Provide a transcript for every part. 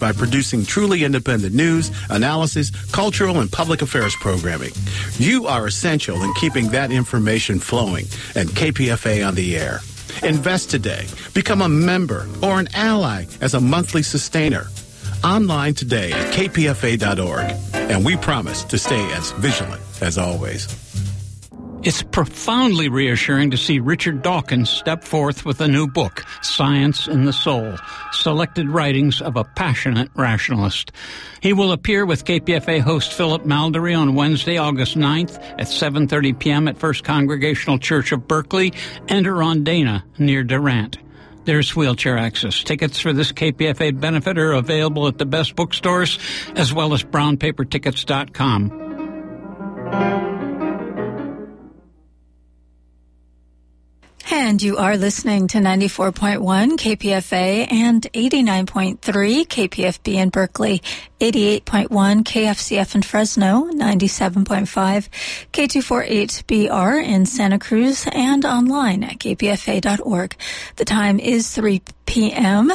by producing truly independent news, analysis, cultural, and public affairs programming. You are essential in keeping that information flowing and KPFA on the air. Invest today. Become a member or an ally as a monthly sustainer. Online today at kpfa.org. And we promise to stay as vigilant as always. It's profoundly reassuring to see Richard Dawkins step forth with a new book, Science in the Soul, selected writings of a passionate rationalist. He will appear with KPFA host Philip Maldari on Wednesday, August 9th at 7.30 p.m. at First Congregational Church of Berkeley and Dana near Durant. There's wheelchair access. Tickets for this KPFA benefit are available at the best bookstores as well as brownpapertickets.com. And you are listening to 94.1 KPFA and 89.3 KPFB in Berkeley, 88.1 KFCF in Fresno, 97.5 K248BR in Santa Cruz, and online at kpfa.org. The time is 3 p.m.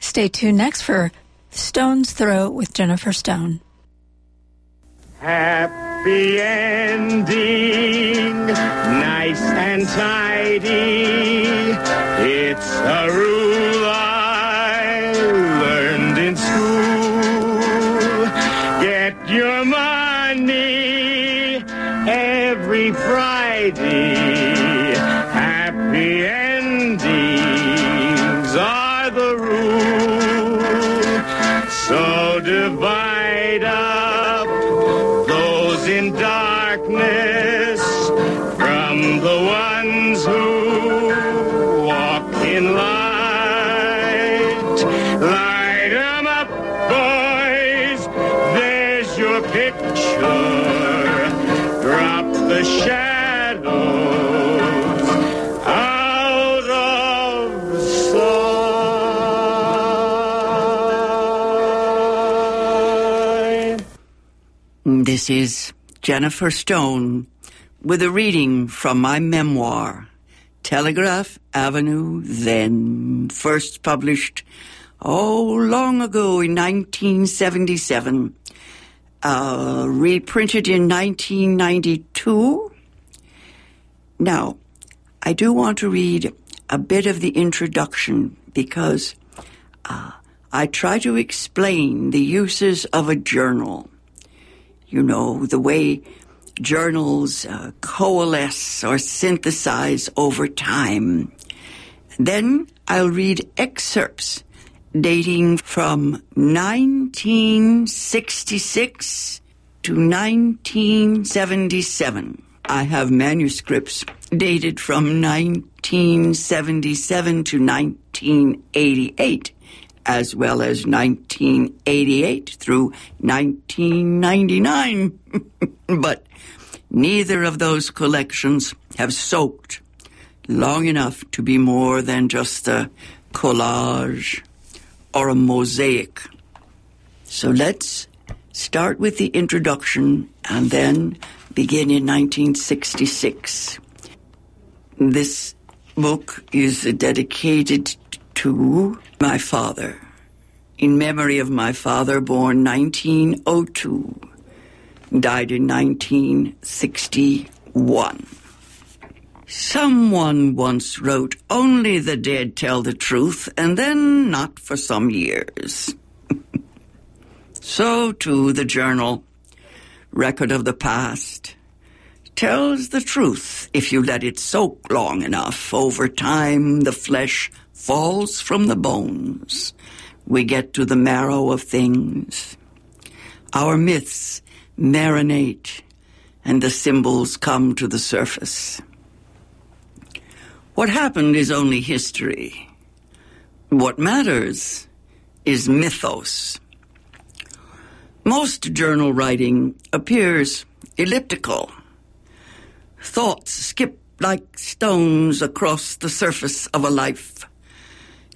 Stay tuned next for Stone's Throw with Jennifer Stone. Happy ending, nice and tidy. It's a rule I learned in school. Get your money every Friday. Happy endings This is Jennifer Stone with a reading from my memoir, Telegraph Avenue Then, first published, oh, long ago in 1977, uh, reprinted in 1992. Now, I do want to read a bit of the introduction because uh, I try to explain the uses of a journal. You know, the way journals uh, coalesce or synthesize over time. Then I'll read excerpts dating from 1966 to 1977. I have manuscripts dated from 1977 to 1988, as well as 1988 through 1999. but neither of those collections have soaked long enough to be more than just a collage or a mosaic. So let's start with the introduction and then begin in 1966. This book is dedicated to my father, in memory of my father, born 1902, died in 1961. Someone once wrote, Only the dead tell the truth, and then not for some years. so, too, the journal, Record of the Past, tells the truth if you let it soak long enough. Over time, the flesh falls from the bones. We get to the marrow of things. Our myths marinate, and the symbols come to the surface. What happened is only history. What matters is mythos. Most journal writing appears elliptical. Thoughts skip like stones across the surface of a life.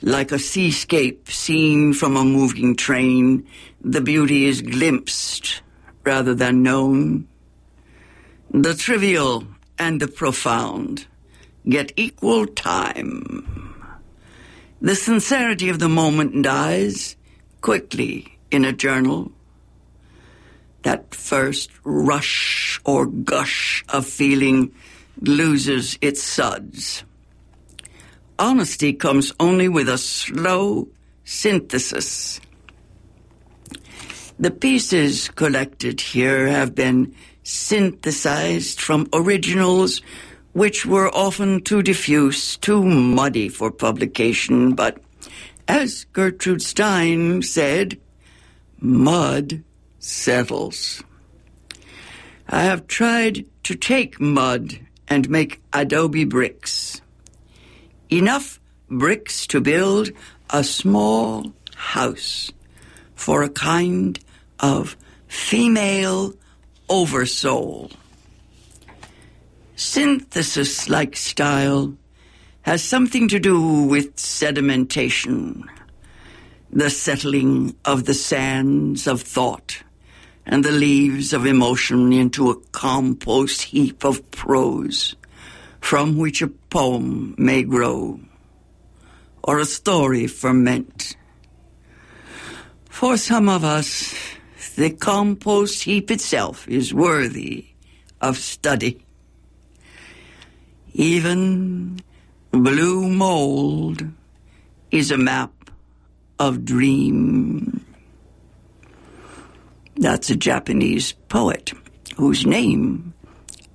Like a seascape seen from a moving train, the beauty is glimpsed rather than known. The trivial and the profound get equal time. The sincerity of the moment dies quickly in a journal. That first rush or gush of feeling loses its suds. Honesty comes only with a slow synthesis. The pieces collected here have been synthesized from originals which were often too diffuse, too muddy for publication, but as Gertrude Stein said, mud settles. I have tried to take mud and make adobe bricks. Enough bricks to build a small house for a kind of female oversoul. Synthesis like style has something to do with sedimentation, the settling of the sands of thought and the leaves of emotion into a compost heap of prose from which a poem may grow or a story ferment. For some of us, the compost heap itself is worthy of study. Even blue mold is a map of dream. That's a Japanese poet whose name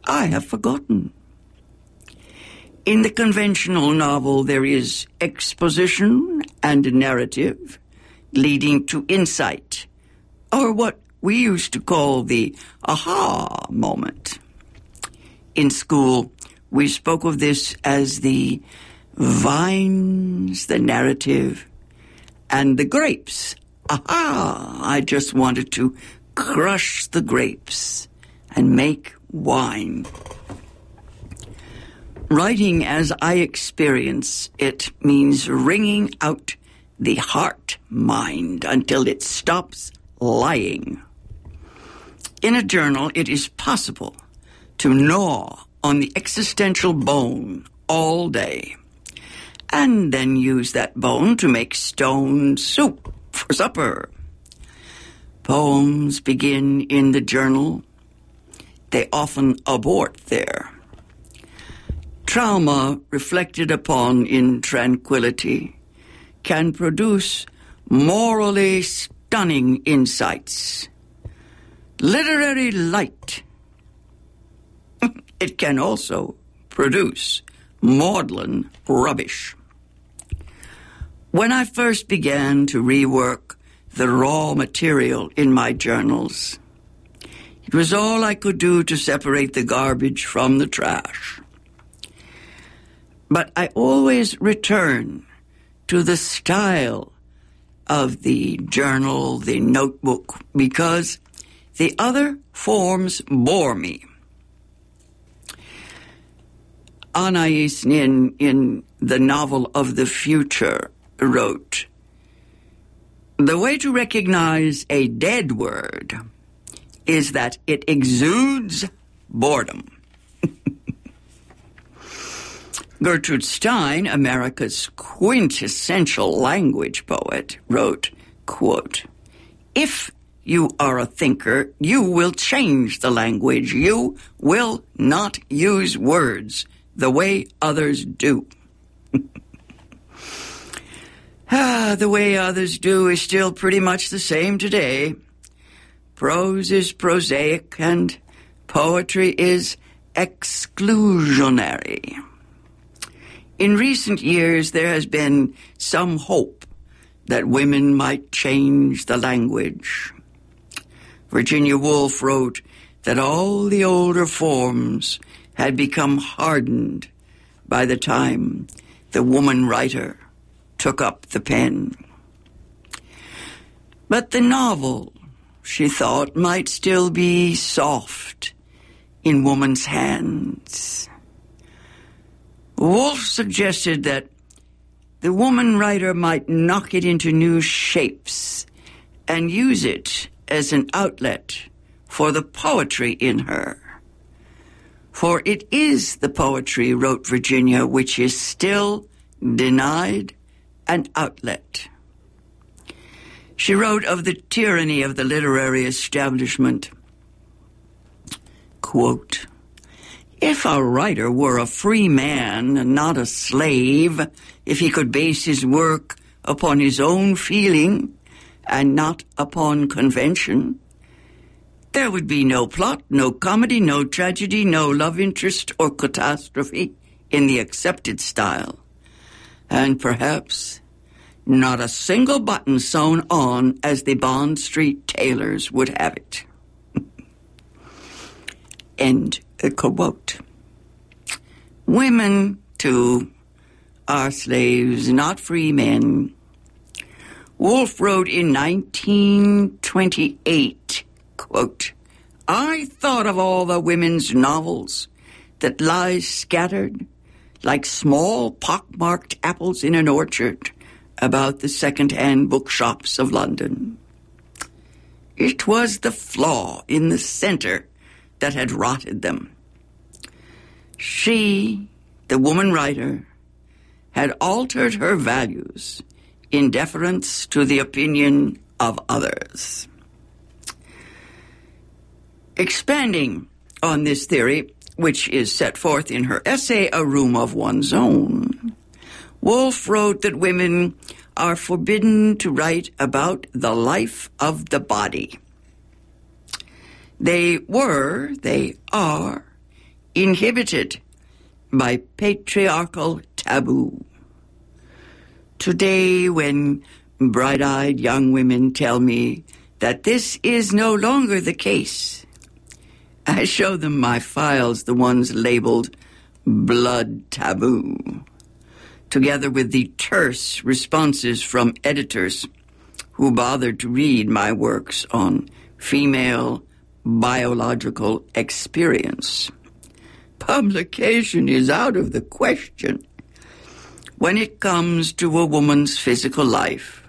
I have forgotten. In the conventional novel, there is exposition and narrative leading to insight, or what we used to call the aha moment. In school, we spoke of this as the vines, the narrative, and the grapes. Aha! I just wanted to crush the grapes and make wine. Writing as I experience it means wringing out the heart mind until it stops lying. In a journal, it is possible to gnaw on the existential bone all day and then use that bone to make stone soup for supper. Poems begin in the journal. They often abort there. Trauma reflected upon in tranquility can produce morally stunning insights. Literary light. it can also produce maudlin rubbish. When I first began to rework the raw material in my journals, it was all I could do to separate the garbage from the trash. But I always return to the style of the journal, the notebook, because the other forms bore me. Anais Nin, in the novel of the future, wrote, The way to recognize a dead word is that it exudes boredom. Gertrude Stein, America's quintessential language poet, wrote, quote, If you are a thinker, you will change the language. You will not use words the way others do. ah, the way others do is still pretty much the same today. Prose is prosaic and poetry is exclusionary. In recent years, there has been some hope that women might change the language. Virginia Woolf wrote that all the older forms had become hardened by the time the woman writer took up the pen. But the novel, she thought, might still be soft in woman's hands. Woolf suggested that the woman writer might knock it into new shapes and use it as an outlet for the poetry in her. For it is the poetry, wrote Virginia, which is still denied an outlet. She wrote of the tyranny of the literary establishment. Quote, if a writer were a free man and not a slave, if he could base his work upon his own feeling and not upon convention, there would be no plot, no comedy, no tragedy, no love interest or catastrophe in the accepted style. And perhaps not a single button sewn on as the Bond Street tailors would have it. End quote. Women, too, are slaves, not free men. Woolf wrote in 1928, quote, I thought of all the women's novels that lie scattered like small pockmarked apples in an orchard about the second-hand bookshops of London. It was the flaw in the center that had rotted them. She, the woman writer, had altered her values in deference to the opinion of others. Expanding on this theory, which is set forth in her essay, A Room of One's Own, Woolf wrote that women are forbidden to write about the life of the body. They were, they are, inhibited by patriarchal taboo. Today, when bright eyed young women tell me that this is no longer the case, I show them my files, the ones labeled blood taboo, together with the terse responses from editors who bothered to read my works on female biological experience. Publication is out of the question when it comes to a woman's physical life.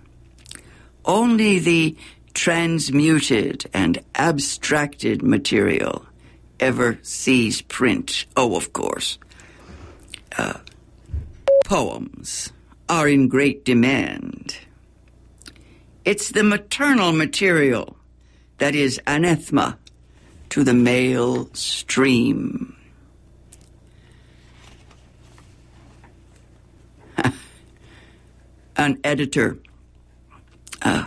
Only the transmuted and abstracted material ever sees print. Oh, of course. Uh, poems are in great demand. It's the maternal material that is anathema to the male stream. An editor uh,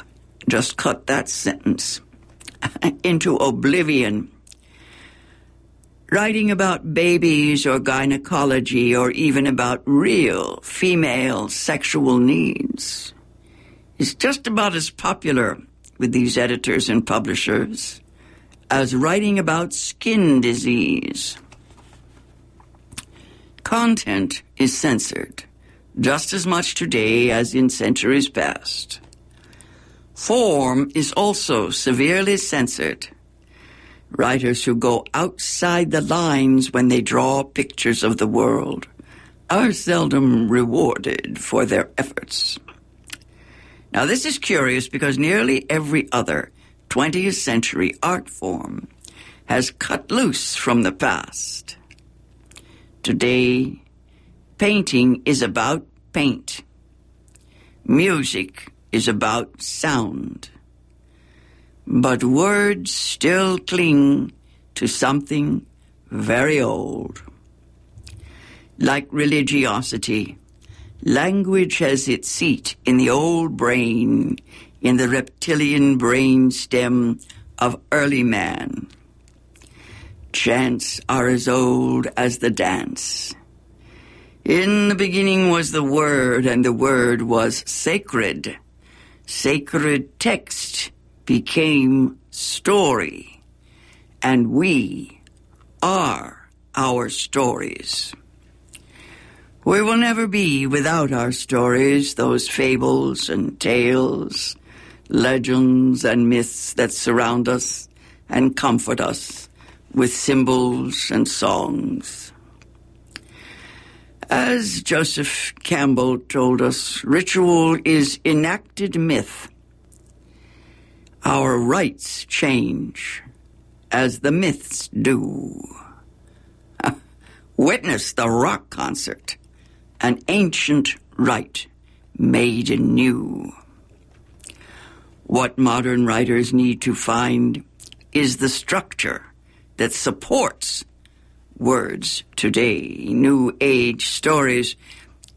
just cut that sentence into oblivion. Writing about babies or gynecology or even about real female sexual needs is just about as popular with these editors and publishers as writing about skin disease. Content is censored just as much today as in centuries past. Form is also severely censored. Writers who go outside the lines when they draw pictures of the world are seldom rewarded for their efforts. Now, this is curious because nearly every other 20th century art form has cut loose from the past. Today, painting is about paint. Music is about sound. But words still cling to something very old. Like religiosity, language has its seat in the old brain, in the reptilian brain stem of early man. Chants are as old as the dance. In the beginning was the Word, and the Word was sacred. Sacred text became story, and we are our stories. We will never be without our stories, those fables and tales, legends and myths that surround us and comfort us with symbols and songs. As Joseph Campbell told us, ritual is enacted myth. Our rites change as the myths do. Witness the rock concert, an ancient rite made anew. What modern writers need to find is the structure that supports words today. New age stories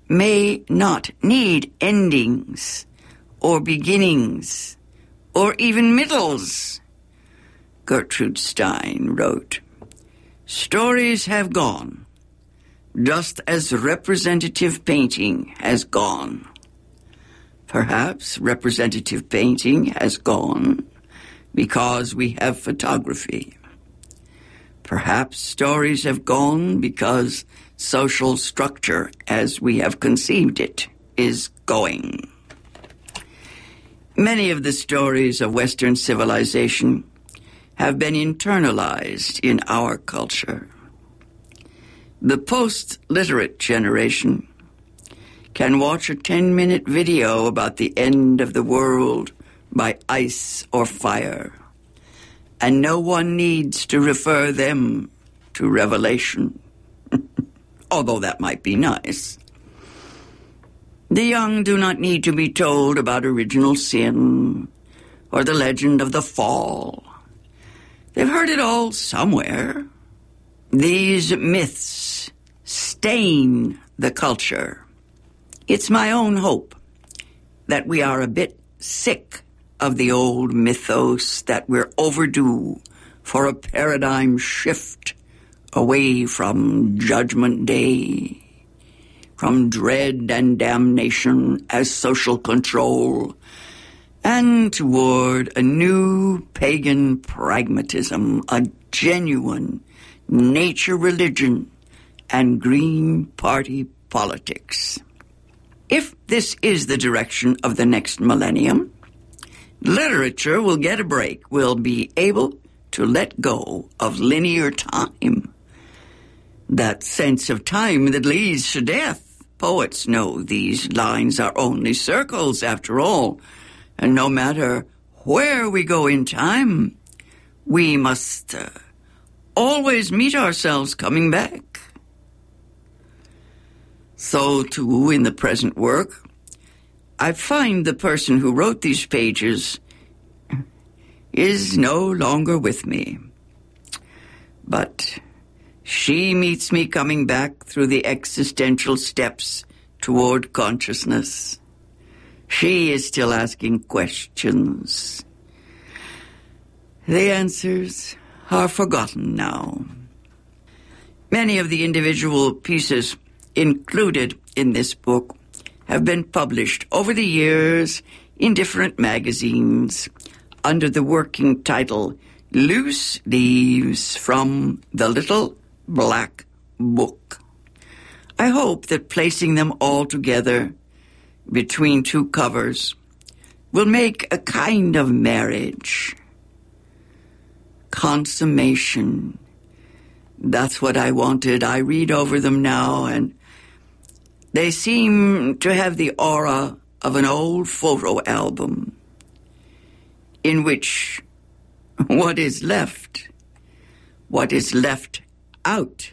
may not need endings or beginnings or even middles. Gertrude Stein wrote, Stories have gone, just as representative painting has gone. Perhaps representative painting has gone because we have photography. Perhaps stories have gone because social structure as we have conceived it is going. Many of the stories of Western civilization have been internalized in our culture. The post literate generation can watch a 10 minute video about the end of the world by ice or fire, and no one needs to refer them to Revelation, although that might be nice. The young do not need to be told about original sin or the legend of the fall. They've heard it all somewhere. These myths stain the culture. It's my own hope that we are a bit sick of the old mythos, that we're overdue for a paradigm shift away from Judgment Day from dread and damnation as social control, and toward a new pagan pragmatism, a genuine nature religion, and Green Party politics. If this is the direction of the next millennium, literature will get a break, We'll be able to let go of linear time. That sense of time that leads to death Poets know these lines are only circles after all, and no matter where we go in time, we must uh, always meet ourselves coming back. So, too, in the present work, I find the person who wrote these pages is no longer with me. But she meets me coming back through the existential steps toward consciousness. She is still asking questions. The answers are forgotten now. Many of the individual pieces included in this book have been published over the years in different magazines under the working title Loose Leaves from the Little black book. I hope that placing them all together between two covers will make a kind of marriage. Consummation. That's what I wanted. I read over them now, and they seem to have the aura of an old photo album in which what is left, what is left out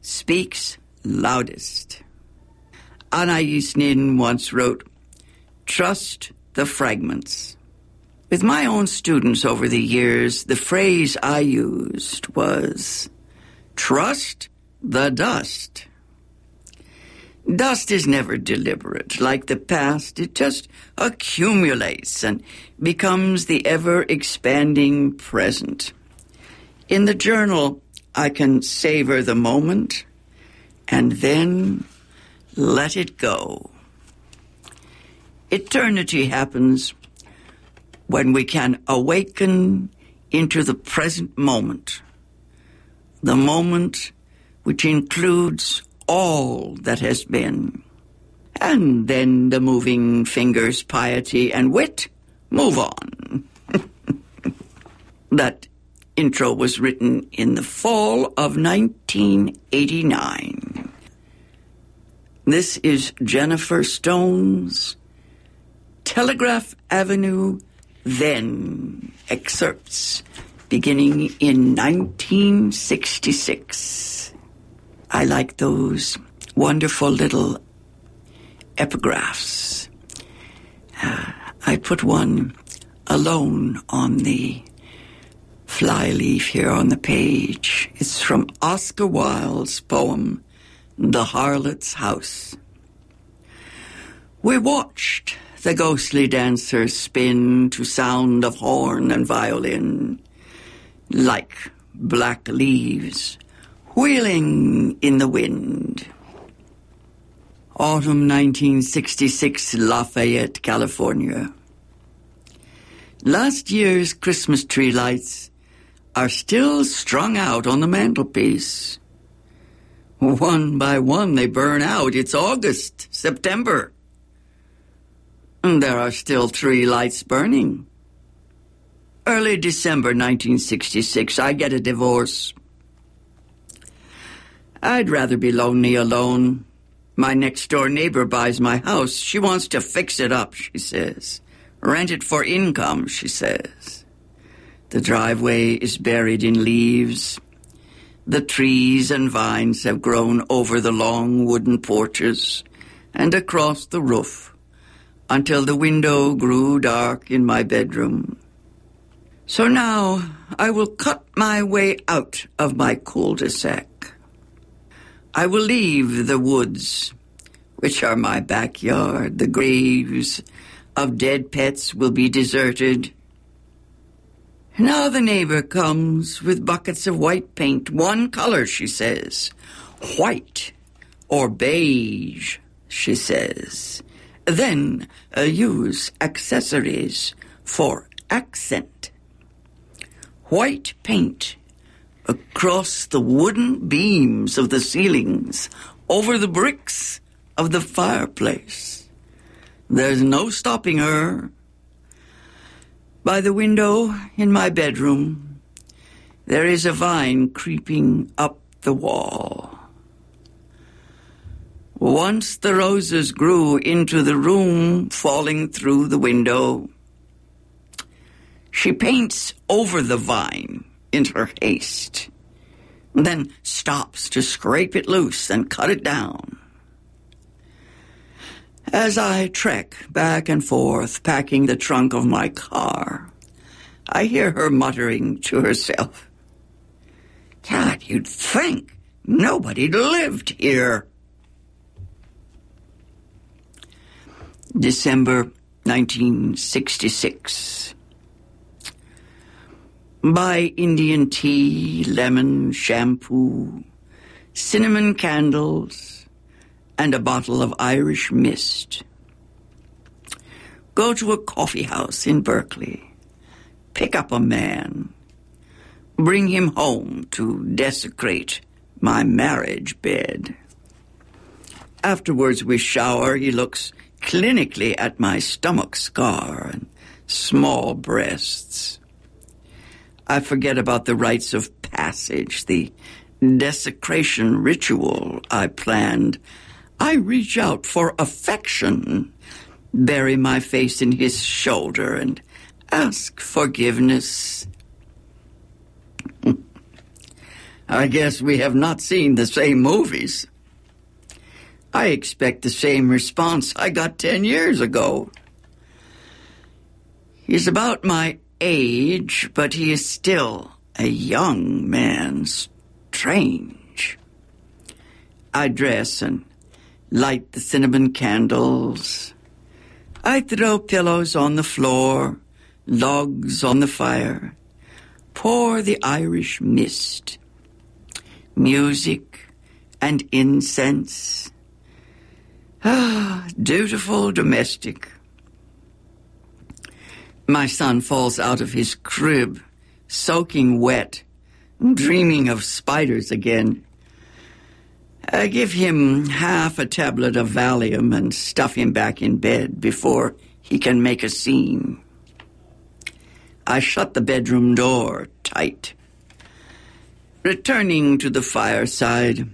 speaks loudest. Anais Nin once wrote, Trust the fragments. With my own students over the years, the phrase I used was, Trust the dust. Dust is never deliberate. Like the past, it just accumulates and becomes the ever expanding present. In the journal, I can savor the moment and then let it go. Eternity happens when we can awaken into the present moment, the moment which includes all that has been. And then the moving fingers, piety, and wit move on. that intro was written in the fall of 1989. This is Jennifer Stone's Telegraph Avenue Then excerpts beginning in 1966. I like those wonderful little epigraphs. Uh, I put one alone on the flyleaf here on the page. It's from Oscar Wilde's poem, The Harlot's House. We watched the ghostly dancers spin to sound of horn and violin, like black leaves wheeling in the wind. Autumn 1966, Lafayette, California. Last year's Christmas tree lights are still strung out on the mantelpiece. One by one they burn out. It's August, September. And there are still three lights burning. Early December 1966, I get a divorce. I'd rather be lonely alone. My next door neighbor buys my house. She wants to fix it up, she says. Rent it for income, she says. The driveway is buried in leaves. The trees and vines have grown over the long wooden porches and across the roof until the window grew dark in my bedroom. So now I will cut my way out of my cul-de-sac. I will leave the woods, which are my backyard. The graves of dead pets will be deserted. Now the neighbor comes with buckets of white paint, one color, she says. White or beige, she says. Then uh, use accessories for accent. White paint across the wooden beams of the ceilings, over the bricks of the fireplace. There's no stopping her. By the window in my bedroom, there is a vine creeping up the wall. Once the roses grew into the room, falling through the window. She paints over the vine in her haste, then stops to scrape it loose and cut it down. As I trek back and forth, packing the trunk of my car, I hear her muttering to herself, God, you'd think nobody lived here. December 1966. Buy Indian tea, lemon, shampoo, cinnamon candles, and a bottle of Irish mist. Go to a coffee house in Berkeley. Pick up a man. Bring him home to desecrate my marriage bed. Afterwards, we shower. He looks clinically at my stomach scar and small breasts. I forget about the rites of passage, the desecration ritual I planned. I reach out for affection, bury my face in his shoulder, and ask forgiveness. I guess we have not seen the same movies. I expect the same response I got 10 years ago. He's about my age, but he is still a young man. Strange. I dress and light the cinnamon candles. I throw pillows on the floor, logs on the fire, pour the Irish mist, music and incense. Ah, dutiful domestic. My son falls out of his crib, soaking wet, dreaming of spiders again. I give him half a tablet of Valium and stuff him back in bed before he can make a scene. I shut the bedroom door tight. Returning to the fireside,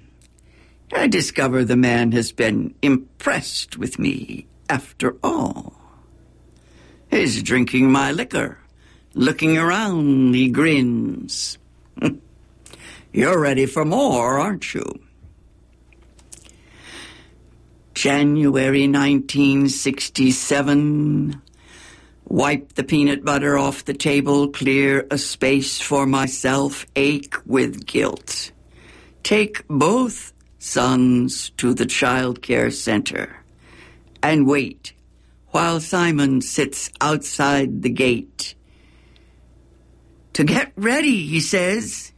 I discover the man has been impressed with me after all. He's drinking my liquor. Looking around, he grins. You're ready for more, aren't you? January 1967. Wipe the peanut butter off the table, clear a space for myself, ache with guilt. Take both sons to the child care center and wait while Simon sits outside the gate. To get ready, he says.